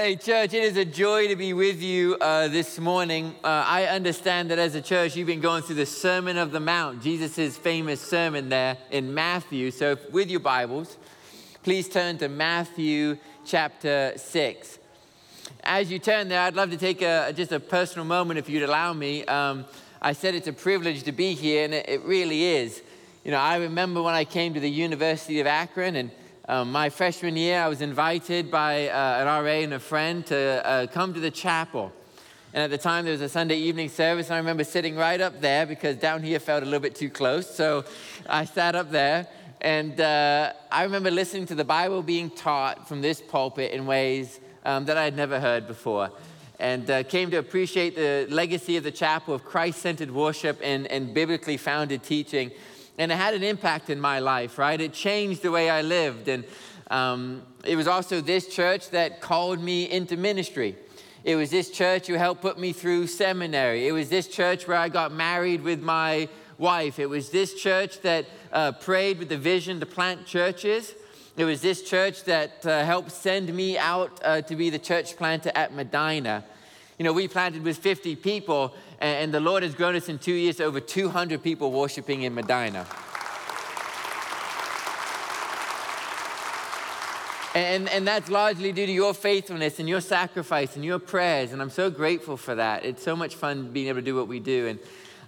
Hey, church, it is a joy to be with you uh, this morning. Uh, I understand that as a church, you've been going through the Sermon of the Mount, Jesus' famous sermon there in Matthew. So, if, with your Bibles, please turn to Matthew chapter 6. As you turn there, I'd love to take a, just a personal moment if you'd allow me. Um, I said it's a privilege to be here, and it, it really is. You know, I remember when I came to the University of Akron and um, my freshman year, I was invited by uh, an RA and a friend to uh, come to the chapel. And at the time, there was a Sunday evening service, and I remember sitting right up there because down here felt a little bit too close. So I sat up there, and uh, I remember listening to the Bible being taught from this pulpit in ways um, that I had never heard before. And uh, came to appreciate the legacy of the chapel of Christ centered worship and, and biblically founded teaching and it had an impact in my life, right? It changed the way I lived. And um, it was also this church that called me into ministry. It was this church who helped put me through seminary. It was this church where I got married with my wife. It was this church that uh, prayed with the vision to plant churches. It was this church that uh, helped send me out uh, to be the church planter at Medina. You know, we planted with 50 people, and the Lord has grown us in two years over 200 people worshiping in Medina. And, and that's largely due to your faithfulness and your sacrifice and your prayers. And I'm so grateful for that. It's so much fun being able to do what we do. And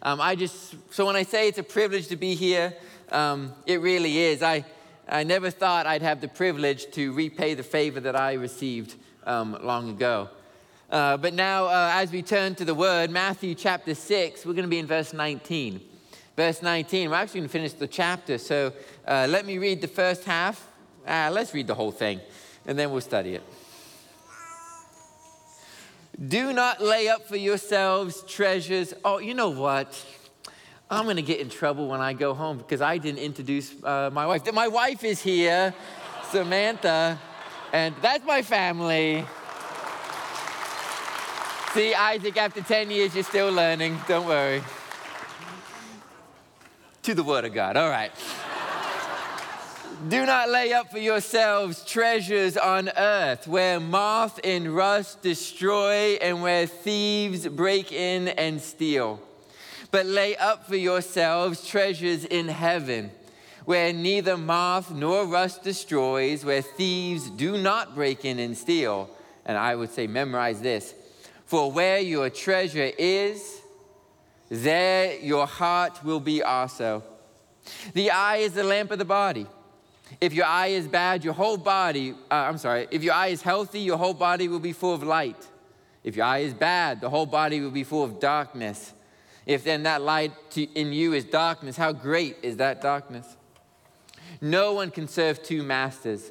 um, I just, so when I say it's a privilege to be here, um, it really is. I, I never thought I'd have the privilege to repay the favor that I received um, long ago. Uh, but now, uh, as we turn to the word, Matthew chapter 6, we're going to be in verse 19. Verse 19, we're actually going to finish the chapter. So uh, let me read the first half. Uh, let's read the whole thing, and then we'll study it. Do not lay up for yourselves treasures. Oh, you know what? I'm going to get in trouble when I go home because I didn't introduce uh, my wife. My wife is here, Samantha, and that's my family. See, Isaac, after 10 years, you're still learning. Don't worry. To the Word of God. All right. Do not lay up for yourselves treasures on earth where moth and rust destroy and where thieves break in and steal. But lay up for yourselves treasures in heaven where neither moth nor rust destroys, where thieves do not break in and steal. And I would say, memorize this for where your treasure is, there your heart will be also. The eye is the lamp of the body. If your eye is bad, your whole body, uh, I'm sorry, if your eye is healthy, your whole body will be full of light. If your eye is bad, the whole body will be full of darkness. If then that light to, in you is darkness, how great is that darkness? No one can serve two masters.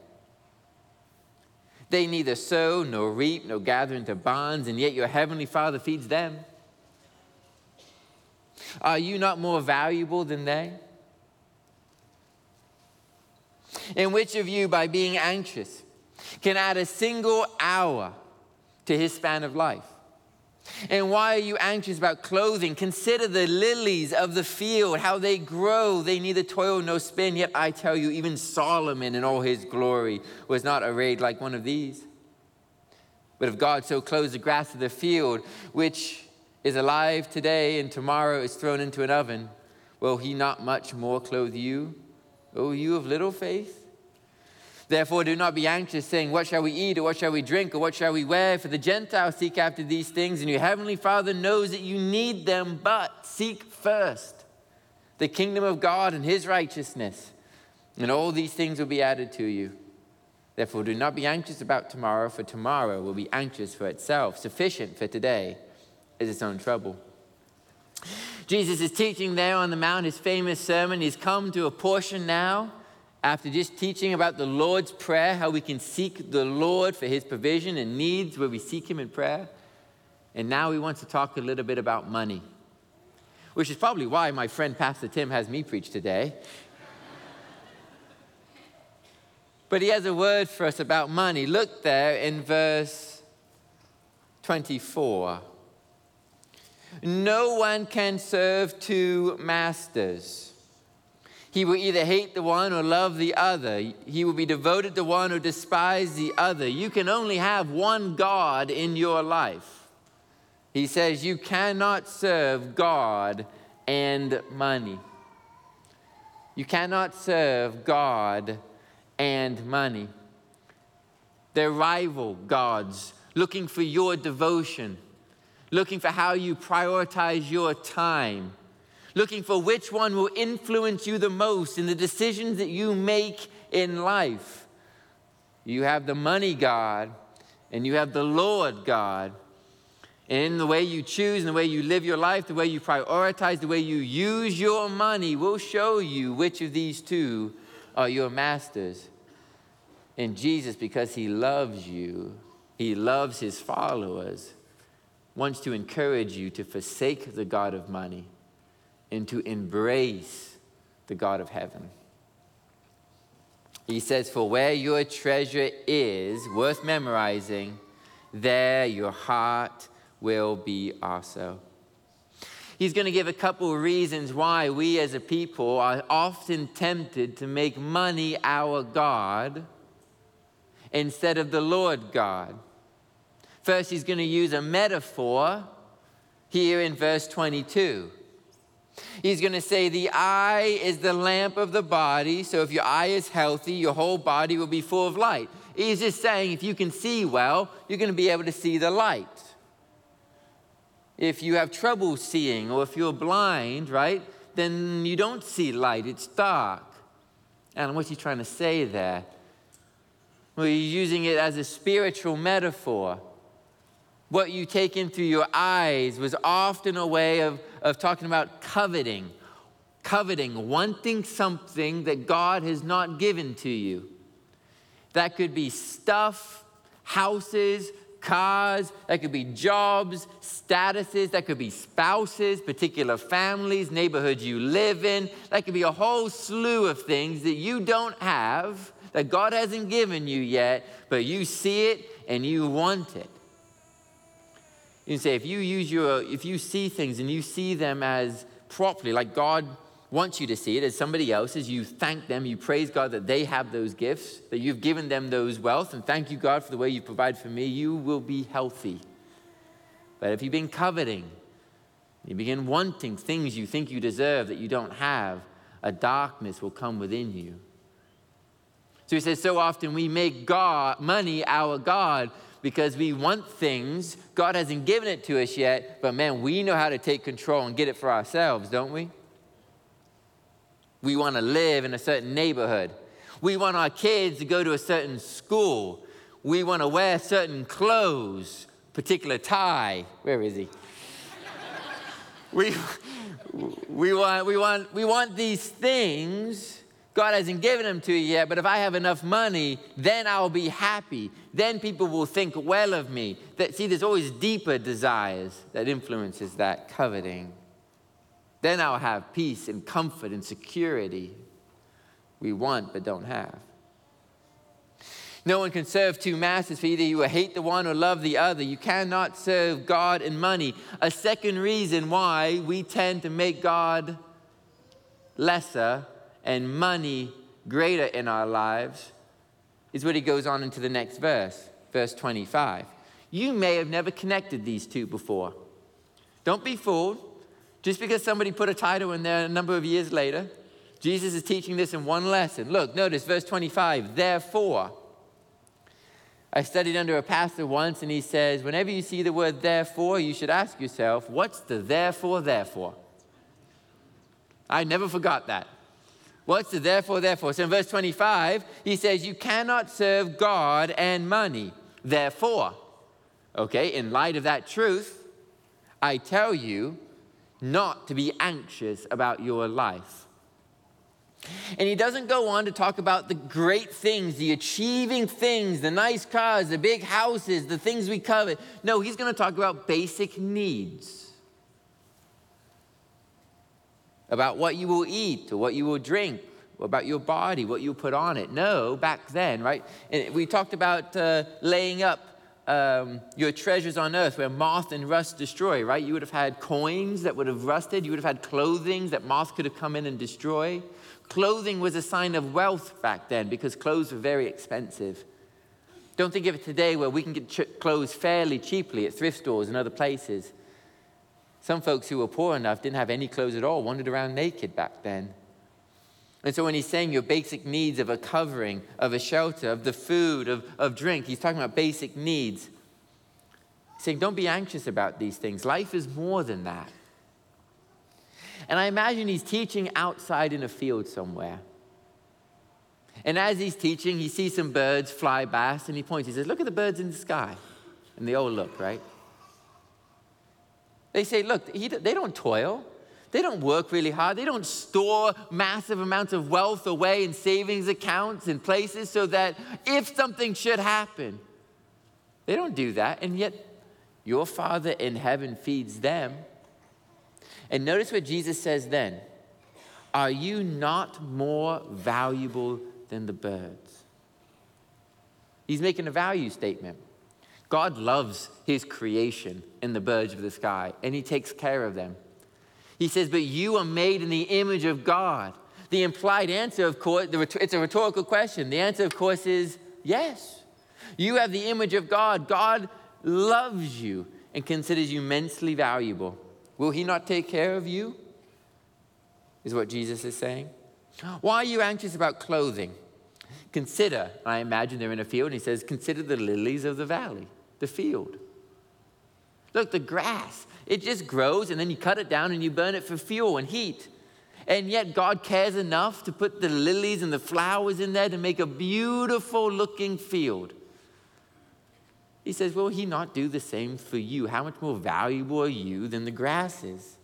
They neither sow nor reap nor gather into barns, and yet your heavenly Father feeds them. Are you not more valuable than they? And which of you, by being anxious, can add a single hour to his span of life? And why are you anxious about clothing? Consider the lilies of the field, how they grow. They neither toil nor spin. Yet I tell you, even Solomon in all his glory was not arrayed like one of these. But if God so clothes the grass of the field, which is alive today and tomorrow is thrown into an oven, will he not much more clothe you, O you of little faith? Therefore, do not be anxious, saying, What shall we eat, or what shall we drink, or what shall we wear? For the Gentiles seek after these things, and your heavenly Father knows that you need them, but seek first the kingdom of God and his righteousness, and all these things will be added to you. Therefore, do not be anxious about tomorrow, for tomorrow will be anxious for itself. Sufficient for today is its own trouble. Jesus is teaching there on the Mount, his famous sermon. He's come to a portion now after just teaching about the Lord's Prayer, how we can seek the Lord for his provision and needs where we seek him in prayer, And now he wants to talk a little bit about money, which is probably why my friend Pastor Tim has me preach today. but he has a word for us about money. Look there in verse 24. No one can serve two masters. He will either hate the one or love the other. He will be devoted to one or despise the other. You can only have one God in your life. He says you cannot serve God and money. You cannot serve God and money. They're rival gods looking for your devotion, looking for how you prioritize your time looking for which one will influence you the most in the decisions that you make in life. You have the money God and you have the Lord God. And in the way you choose and the way you live your life, the way you prioritize, the way you use your money will show you which of these two are your masters. And Jesus, because he loves you, he loves his followers, wants to encourage you to forsake the God of money and to embrace the God of heaven. He says, For where your treasure is, worth memorizing, there your heart will be also. He's going to give a couple of reasons why we as a people are often tempted to make money our God instead of the Lord God. First, he's going to use a metaphor here in verse 22. He's going to say, The eye is the lamp of the body. So if your eye is healthy, your whole body will be full of light. He's just saying, if you can see well, you're going to be able to see the light. If you have trouble seeing or if you're blind, right, then you don't see light, it's dark. And what's he trying to say there? Well, he's using it as a spiritual metaphor what you take in through your eyes was often a way of, of talking about coveting, coveting, wanting something that God has not given to you. That could be stuff, houses, cars, that could be jobs, statuses, that could be spouses, particular families, neighborhoods you live in. That could be a whole slew of things that you don't have, that God hasn't given you yet, but you see it and you want it. You say if you use your, if you see things and you see them as properly, like God wants you to see it as somebody else's, you thank them, you praise God that they have those gifts, that you've given them those wealth, and thank you, God, for the way you provide for me, you will be healthy. But if you've been coveting, you begin wanting things you think you deserve that you don't have, a darkness will come within you. So he says, so often we make God, money our God, because we want things. God hasn't given it to us yet, but man, we know how to take control and get it for ourselves, don't we? We want to live in a certain neighborhood. We want our kids to go to a certain school. We want to wear certain clothes, particular tie. Where is he? we, we, want, we, want, we want these things God hasn't given them to you yet, but if I have enough money, then I'll be happy. Then people will think well of me. That, see, there's always deeper desires that influences that coveting. Then I'll have peace and comfort and security we want but don't have. No one can serve two masters, for either you will hate the one or love the other. You cannot serve God and money. A second reason why we tend to make God lesser and money greater in our lives is what he goes on into the next verse, verse 25. You may have never connected these two before. Don't be fooled. Just because somebody put a title in there a number of years later, Jesus is teaching this in one lesson. Look, notice verse 25. Therefore, I studied under a pastor once, and he says, whenever you see the word therefore, you should ask yourself, what's the therefore, therefore? I never forgot that. What's the therefore, therefore? So in verse 25, he says, You cannot serve God and money. Therefore, okay, in light of that truth, I tell you not to be anxious about your life. And he doesn't go on to talk about the great things, the achieving things, the nice cars, the big houses, the things we covet. No, he's going to talk about basic needs. About what you will eat or what you will drink, about your body, what you put on it. No, back then, right? And we talked about uh, laying up um, your treasures on earth where moth and rust destroy, right? You would have had coins that would have rusted. You would have had clothing that moth could have come in and destroy. Clothing was a sign of wealth back then because clothes were very expensive. Don't think of it today where we can get ch- clothes fairly cheaply at thrift stores and other places. Some folks who were poor enough didn't have any clothes at all, wandered around naked back then. And so when he's saying your basic needs of a covering, of a shelter, of the food, of, of drink, he's talking about basic needs. He's saying, don't be anxious about these things. Life is more than that. And I imagine he's teaching outside in a field somewhere. And as he's teaching, he sees some birds fly past and he points. He says, Look at the birds in the sky. And they all look, right? They say, Look, he, they don't toil. They don't work really hard. They don't store massive amounts of wealth away in savings accounts and places so that if something should happen, they don't do that. And yet, your Father in heaven feeds them. And notice what Jesus says then Are you not more valuable than the birds? He's making a value statement. God loves his creation in the birds of the sky, and he takes care of them. He says, But you are made in the image of God. The implied answer, of course, it's a rhetorical question. The answer, of course, is yes. You have the image of God. God loves you and considers you immensely valuable. Will He not take care of you? Is what Jesus is saying. Why are you anxious about clothing? Consider, I imagine they're in a field, and he says, Consider the lilies of the valley, the field. Look, the grass. It just grows and then you cut it down and you burn it for fuel and heat. And yet, God cares enough to put the lilies and the flowers in there to make a beautiful looking field. He says, Will He not do the same for you? How much more valuable are you than the grass is?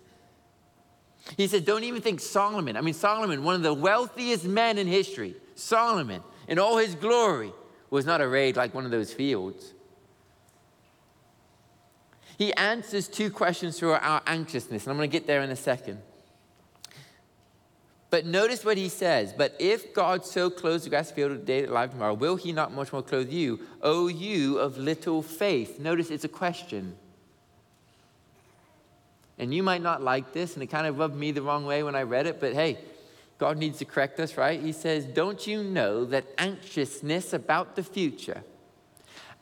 He said, Don't even think Solomon. I mean, Solomon, one of the wealthiest men in history, Solomon, in all his glory, was not arrayed like one of those fields. He answers two questions through our anxiousness, and I'm going to get there in a second. But notice what he says. But if God so clothes the grass of the field today, alive tomorrow, will he not much more clothe you, O you of little faith? Notice it's a question. And you might not like this, and it kind of rubbed me the wrong way when I read it, but hey, God needs to correct us, right? He says, Don't you know that anxiousness about the future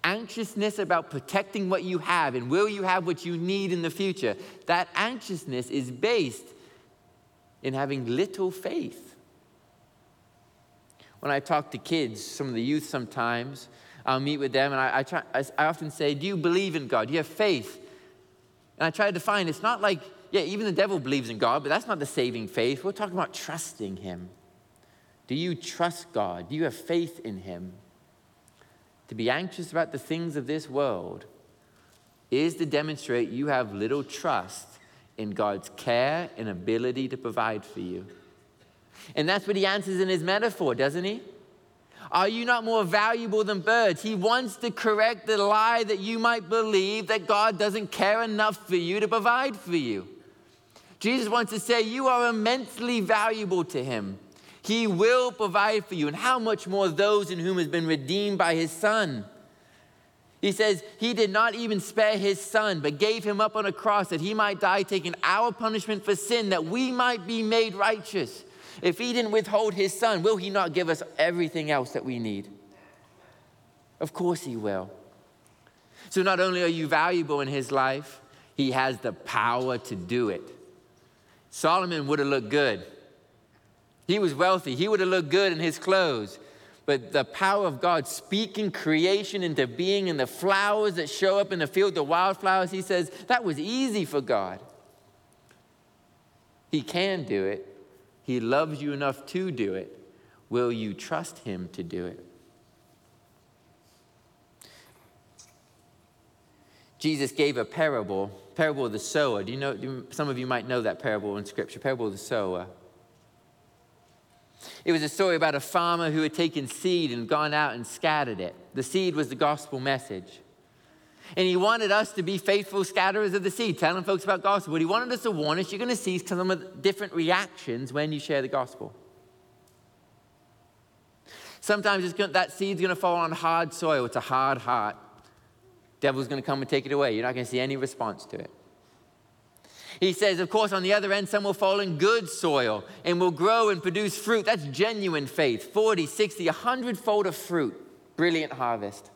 anxiousness about protecting what you have and will you have what you need in the future, that anxiousness is based in having little faith. When I talk to kids, some of the youth sometimes, I'll meet with them and I, I, try, I, I often say, Do you believe in God? Do you have faith? And I try to define it's not like, yeah, even the devil believes in God, but that's not the saving faith. We're talking about trusting Him. Do you trust God? Do you have faith in Him? To be anxious about the things of this world is to demonstrate you have little trust in God's care and ability to provide for you. And that's what he answers in his metaphor, doesn't he? Are you not more valuable than birds? He wants to correct the lie that you might believe that God doesn't care enough for you to provide for you. Jesus wants to say you are immensely valuable to him. He will provide for you. And how much more those in whom has been redeemed by his Son? He says, He did not even spare his Son, but gave him up on a cross that he might die, taking our punishment for sin, that we might be made righteous. If he didn't withhold his Son, will he not give us everything else that we need? Of course he will. So not only are you valuable in his life, he has the power to do it. Solomon would have looked good he was wealthy. He would have looked good in his clothes. But the power of God speaking creation into being and the flowers that show up in the field, the wildflowers, he says, that was easy for God. He can do it. He loves you enough to do it. Will you trust him to do it? Jesus gave a parable, parable of the sower. Do you know, some of you might know that parable in Scripture, parable of the sower. It was a story about a farmer who had taken seed and gone out and scattered it. The seed was the gospel message. And he wanted us to be faithful scatterers of the seed, telling folks about gospel. But he wanted us to warn us you're going to see some of different reactions when you share the gospel. Sometimes gonna, that seed's going to fall on hard soil. It's a hard heart. Devil's going to come and take it away. You're not going to see any response to it. He says, of course, on the other end, some will fall in good soil and will grow and produce fruit. That's genuine faith 40, 60, 100 fold of fruit. Brilliant harvest.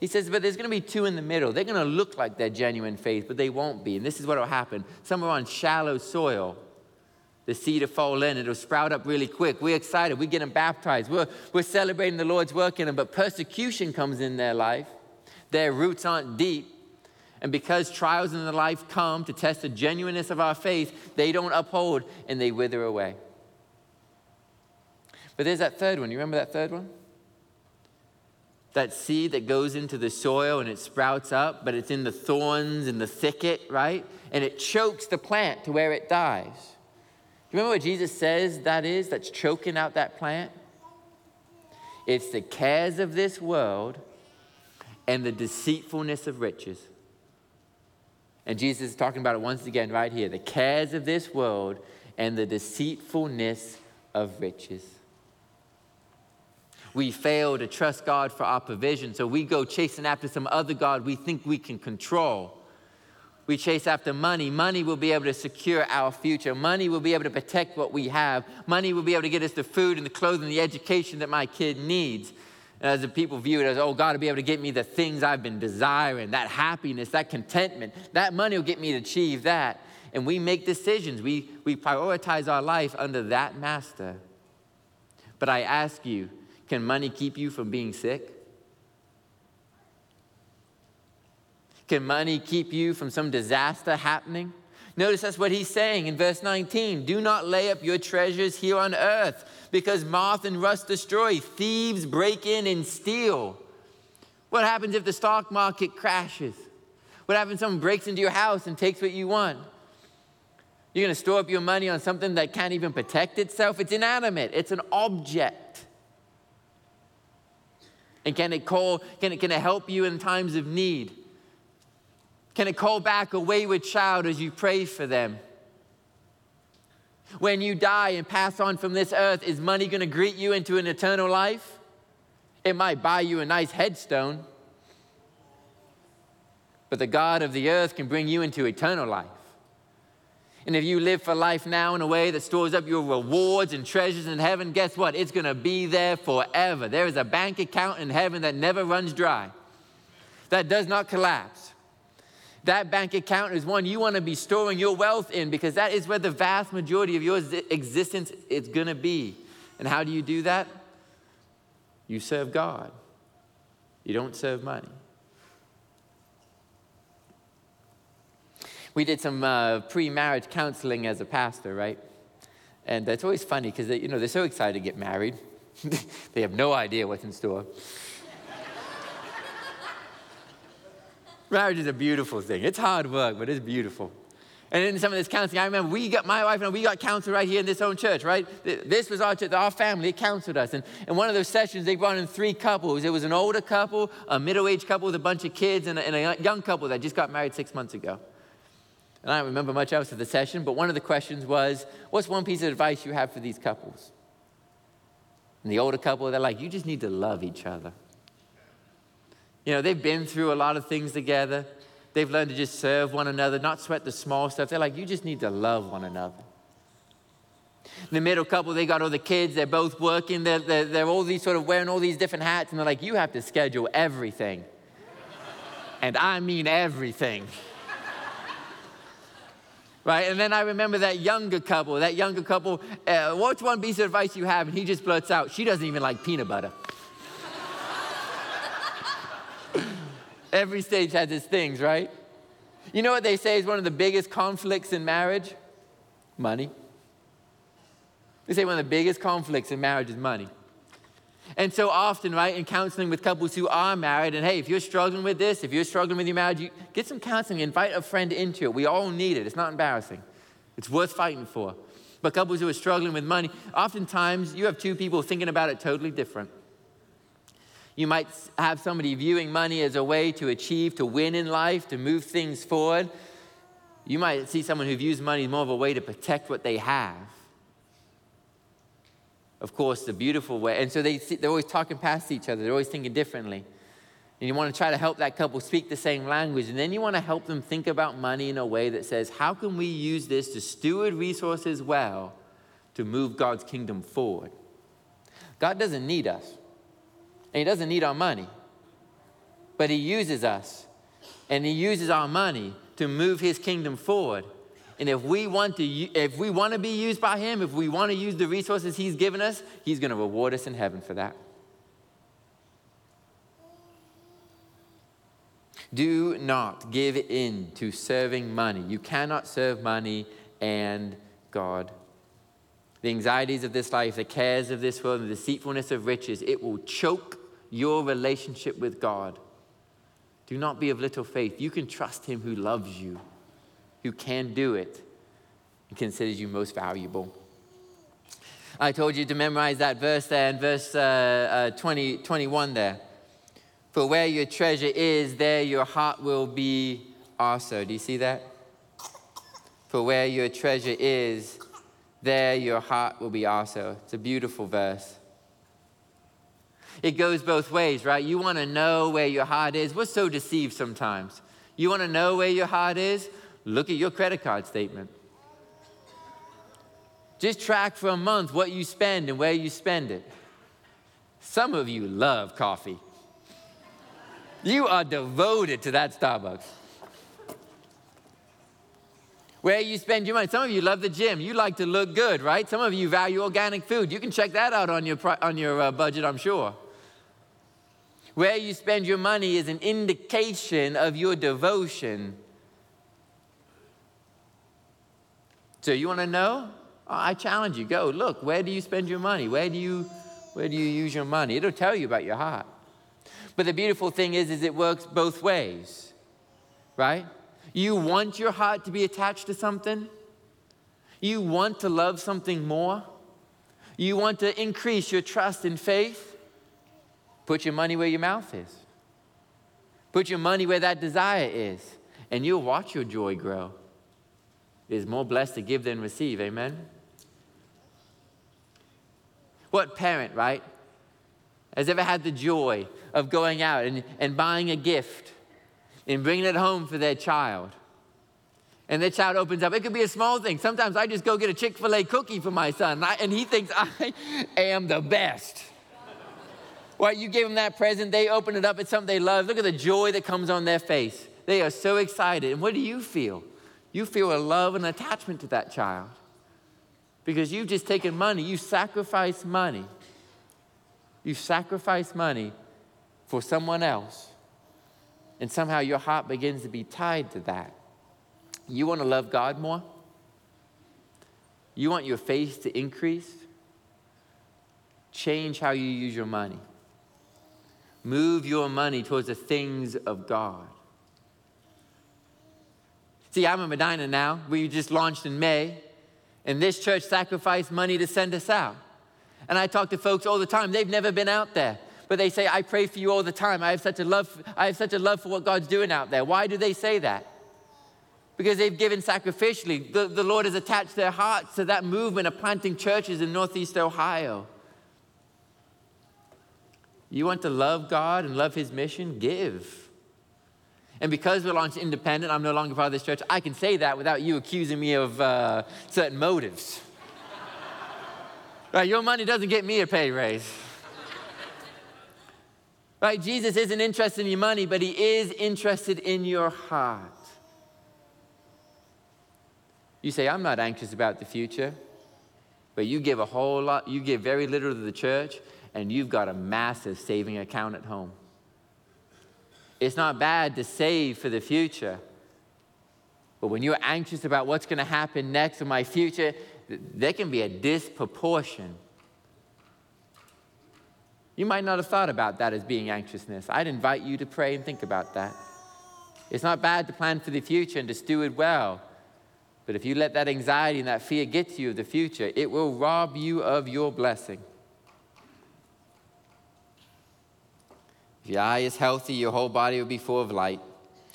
He says, but there's going to be two in the middle. They're going to look like they're genuine faith, but they won't be. And this is what will happen. Some are on shallow soil. The seed will fall in, it'll sprout up really quick. We're excited, we're getting baptized, we're, we're celebrating the Lord's work in them, but persecution comes in their life. Their roots aren't deep. And because trials in their life come to test the genuineness of our faith, they don't uphold and they wither away. But there's that third one. You remember that third one? that seed that goes into the soil and it sprouts up, but it's in the thorns and the thicket, right? And it chokes the plant to where it dies. Do you remember what Jesus says that is that's choking out that plant? It's the cares of this world and the deceitfulness of riches. And Jesus is talking about it once again right here the cares of this world and the deceitfulness of riches we fail to trust God for our provision. So we go chasing after some other God we think we can control. We chase after money. Money will be able to secure our future. Money will be able to protect what we have. Money will be able to get us the food and the clothing, and the education that my kid needs. And as the people view it as, oh, God will be able to get me the things I've been desiring, that happiness, that contentment. That money will get me to achieve that. And we make decisions. We, we prioritize our life under that master. But I ask you, can money keep you from being sick? Can money keep you from some disaster happening? Notice that's what he's saying in verse 19. Do not lay up your treasures here on earth because moth and rust destroy, thieves break in and steal. What happens if the stock market crashes? What happens if someone breaks into your house and takes what you want? You're going to store up your money on something that can't even protect itself? It's inanimate, it's an object. And can it call, can it, can it help you in times of need? Can it call back a wayward child as you pray for them? When you die and pass on from this earth, is money going to greet you into an eternal life? It might buy you a nice headstone, but the God of the earth can bring you into eternal life. And if you live for life now in a way that stores up your rewards and treasures in heaven, guess what? It's going to be there forever. There is a bank account in heaven that never runs dry, that does not collapse. That bank account is one you want to be storing your wealth in because that is where the vast majority of your existence is going to be. And how do you do that? You serve God. You don't serve money. we did some uh, pre-marriage counseling as a pastor, right? And it's always funny because you know they're so excited to get married, they have no idea what's in store. Marriage is a beautiful thing. It's hard work, but it's beautiful. And in some of this counseling, I remember we got my wife and we got counseled right here in this own church, right? This was our church, our family, counseled us. And in one of those sessions, they brought in three couples. It was an older couple, a middle-aged couple with a bunch of kids, and a, and a young couple that just got married six months ago. And I don't remember much else of the session, but one of the questions was, What's one piece of advice you have for these couples? And the older couple, they're like, You just need to love each other. You know, they've been through a lot of things together. They've learned to just serve one another, not sweat the small stuff. They're like, You just need to love one another. The middle couple, they got all the kids, they're both working, they're, they're, they're all these sort of wearing all these different hats, and they're like, You have to schedule everything. and I mean everything right? And then I remember that younger couple, that younger couple, uh, what's one piece of advice you have? And he just blurts out, she doesn't even like peanut butter. Every stage has its things, right? You know what they say is one of the biggest conflicts in marriage? Money. They say one of the biggest conflicts in marriage is money. And so often, right, in counseling with couples who are married, and hey, if you're struggling with this, if you're struggling with your marriage, you get some counseling, invite a friend into it. We all need it. It's not embarrassing, it's worth fighting for. But couples who are struggling with money, oftentimes you have two people thinking about it totally different. You might have somebody viewing money as a way to achieve, to win in life, to move things forward. You might see someone who views money more of a way to protect what they have. Of course, the beautiful way. And so they, they're always talking past each other, they're always thinking differently. And you want to try to help that couple speak the same language. And then you want to help them think about money in a way that says, how can we use this to steward resources well to move God's kingdom forward? God doesn't need us. And he doesn't need our money. But he uses us. And he uses our money to move his kingdom forward. And if we want to if we want to be used by him, if we want to use the resources he's given us, he's going to reward us in heaven for that. Do not give in to serving money. You cannot serve money and God. The anxieties of this life, the cares of this world, the deceitfulness of riches, it will choke your relationship with God. Do not be of little faith. You can trust Him who loves you, who can do it, and considers you most valuable. I told you to memorize that verse there in verse uh, uh, 20, 21 there. For where your treasure is, there your heart will be also. Do you see that? For where your treasure is, there your heart will be also. It's a beautiful verse it goes both ways, right? You want to know where your heart is. We're so deceived sometimes. You want to know where your heart is? Look at your credit card statement. Just track for a month what you spend and where you spend it. Some of you love coffee. You are devoted to that Starbucks. Where you spend your money. Some of you love the gym. You like to look good, right? Some of you value organic food. You can check that out on your, on your uh, budget, I'm sure. Where you spend your money is an indication of your devotion. So you want to know? Oh, I challenge you. Go look. Where do you spend your money? Where do you where do you use your money? It'll tell you about your heart. But the beautiful thing is, is it works both ways, right? You want your heart to be attached to something. You want to love something more. You want to increase your trust and faith. Put your money where your mouth is. Put your money where that desire is, and you'll watch your joy grow. It is more blessed to give than receive. Amen? What parent, right, has ever had the joy of going out and, and buying a gift and bringing it home for their child? And their child opens up. It could be a small thing. Sometimes I just go get a Chick fil A cookie for my son, and, he thinks I am the best. Well, you gave them that present, they open it up, it's something they love. Look at the joy that comes on their face. They are so excited. And what do you feel? You feel a love and attachment to that child because you've just taken money, you sacrifice money. You sacrifice money for someone else. And somehow your heart begins to be tied to that. You want to love God more? You want your faith to increase? Change how you use your money. Move your money towards the things of God. See, I'm in Medina now. We just launched in May, and this church sacrificed money to send us out. And I talk to folks all the time. They've never been out there, but they say, "I pray for you all the time. I have such a love. I have such a love for what God's doing out there." Why do they say that? Because they've given sacrificially. The, the Lord has attached their hearts to that movement of planting churches in Northeast Ohio. You want to love God and love His mission? Give. And because we're launched independent, I'm no longer part of this church, I can say that without you accusing me of uh, certain motives. right? Your money doesn't get me a pay raise. right? Jesus isn't interested in your money, but He is interested in your heart. You say, I'm not anxious about the future, but you give a whole lot, you give very little to the church, and you've got a massive saving account at home. It's not bad to save for the future. But when you're anxious about what's going to happen next in my future, there can be a disproportion. You might not have thought about that as being anxiousness. I'd invite you to pray and think about that. It's not bad to plan for the future and to steward well, But if you let that anxiety and that fear get to you of the future, it will rob you of your blessing. If your eye is healthy, your whole body will be full of light.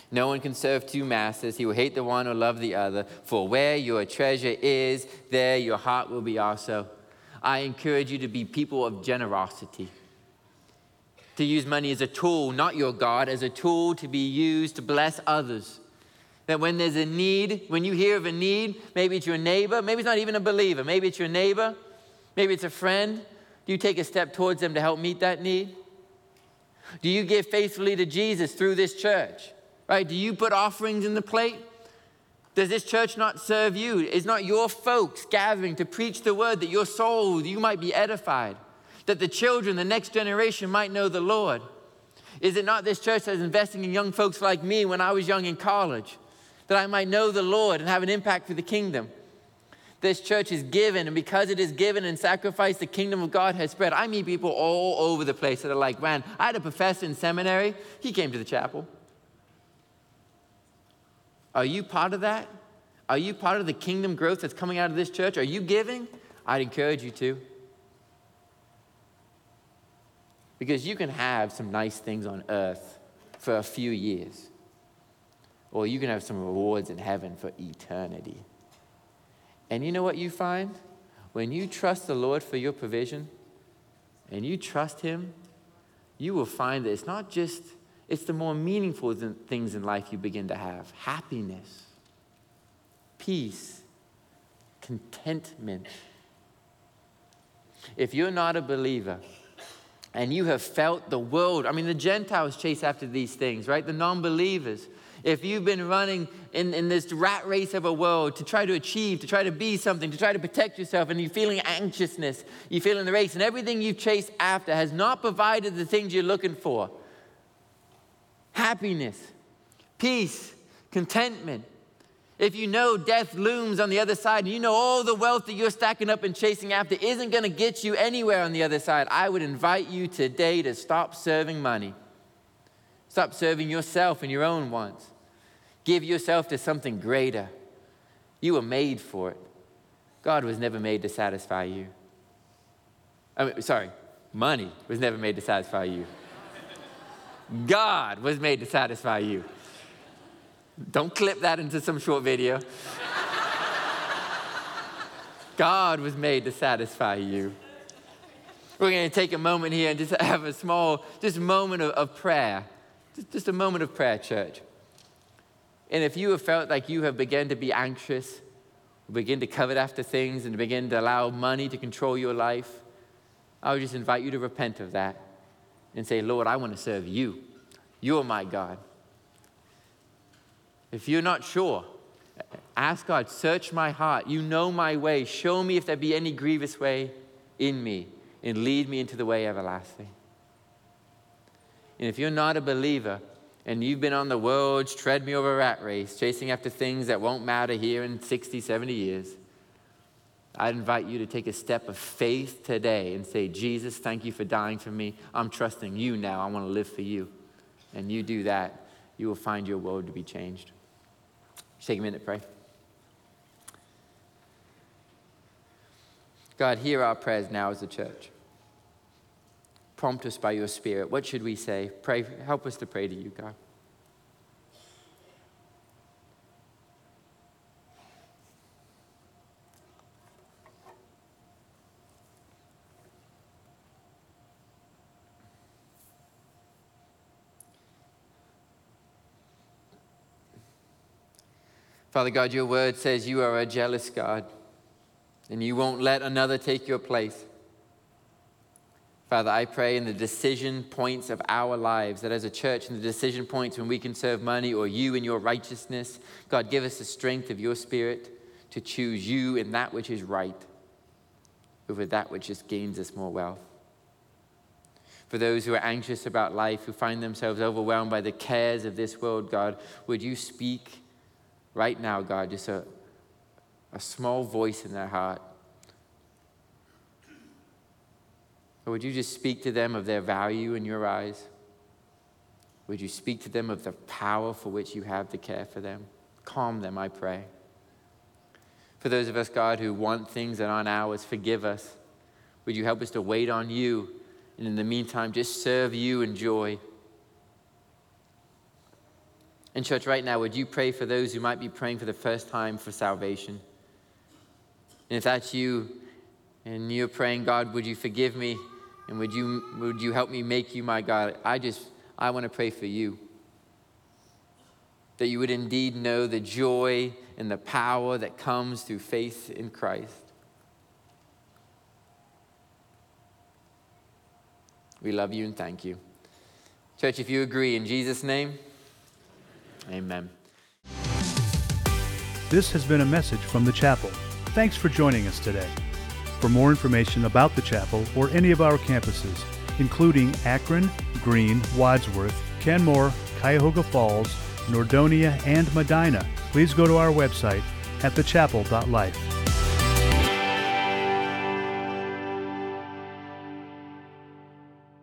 No one can serve two masters. He will hate the one or love the other. For where your treasure is, there your heart will be also. I encourage you to be people of generosity. To use money as a tool, not your God, as a tool to be used to bless others. That when there's a need, when you hear of a need, maybe it's your neighbor, maybe it's not even a believer, maybe it's your neighbor, maybe it's a friend, do you take a step towards them to help meet that need? Do you give faithfully to Jesus through this church? Right? Do you put offerings in the plate? Does this church not serve you? Is not your folks gathering to preach the word that your soul, you might be edified, that the children, the next generation might know the Lord? Is it not this church that's investing in young folks like me when I was young in college, that I might know the Lord and have an impact for the kingdom? This church is given, and because it is given and sacrificed, the kingdom of God has spread. I meet people all over the place that are like, man, I had a professor in seminary, he came to the chapel. Are you part of that? Are you part of the kingdom growth that's coming out of this church? Are you giving? I'd encourage you to. Because you can have some nice things on earth for a few years, or you can have some rewards in heaven for eternity. And you know what you find? When you trust the Lord for your provision and you trust Him, you will find that it's not just, it's the more meaningful things in life you begin to have happiness, peace, contentment. If you're not a believer, and you have felt the world. I mean, the Gentiles chase after these things, right? The non believers if you've been running in, in this rat race of a world to try to achieve, to try to be something, to try to protect yourself, and you're feeling anxiousness, you're feeling the race, and everything you've chased after has not provided the things you're looking for happiness, peace, contentment. If you know death looms on the other side, and you know all the wealth that you're stacking up and chasing after isn't going to get you anywhere on the other side, I would invite you today to stop serving money. Stop serving yourself and your own wants. Give yourself to something greater. You were made for it. God was never made to satisfy you. I mean, sorry, money was never made to satisfy you. God was made to satisfy you. Don't clip that into some short video. God was made to satisfy you. We're going to take a moment here and just have a small, just moment of, of prayer. Just, just a moment of prayer, church. And if you have felt like you have begun to be anxious, begin to covet after things, and begin to allow money to control your life, I would just invite you to repent of that and say, Lord, I want to serve you. You are my God. If you're not sure, ask God, search my heart. You know my way. Show me if there be any grievous way in me, and lead me into the way everlasting. And if you're not a believer, and you've been on the world's treadmill of a rat race, chasing after things that won't matter here in 60, 70 years, I'd invite you to take a step of faith today and say, Jesus, thank you for dying for me. I'm trusting you now. I want to live for you. And you do that, you will find your world to be changed. Just take a minute, pray. God, hear our prayers now as a church. Prompt us by your Spirit. What should we say? Pray, help us to pray to you, God. Father God, your word says you are a jealous God and you won't let another take your place. Father, I pray in the decision points of our lives, that as a church, in the decision points when we can serve money or you in your righteousness, God, give us the strength of your spirit to choose you in that which is right over that which just gains us more wealth. For those who are anxious about life, who find themselves overwhelmed by the cares of this world, God, would you speak right now, God, just a, a small voice in their heart Or would you just speak to them of their value in your eyes? Would you speak to them of the power for which you have to care for them? Calm them, I pray. For those of us, God, who want things that aren't ours, forgive us. Would you help us to wait on you? And in the meantime, just serve you in joy. In church, right now, would you pray for those who might be praying for the first time for salvation? And if that's you, and you're praying, God, would you forgive me? And would you, would you help me make you my God? I just, I want to pray for you. That you would indeed know the joy and the power that comes through faith in Christ. We love you and thank you. Church, if you agree, in Jesus' name, amen. This has been a message from the chapel. Thanks for joining us today. For more information about the chapel or any of our campuses, including Akron, Green, Wadsworth, Kenmore, Cuyahoga Falls, Nordonia, and Medina, please go to our website at thechapel.life.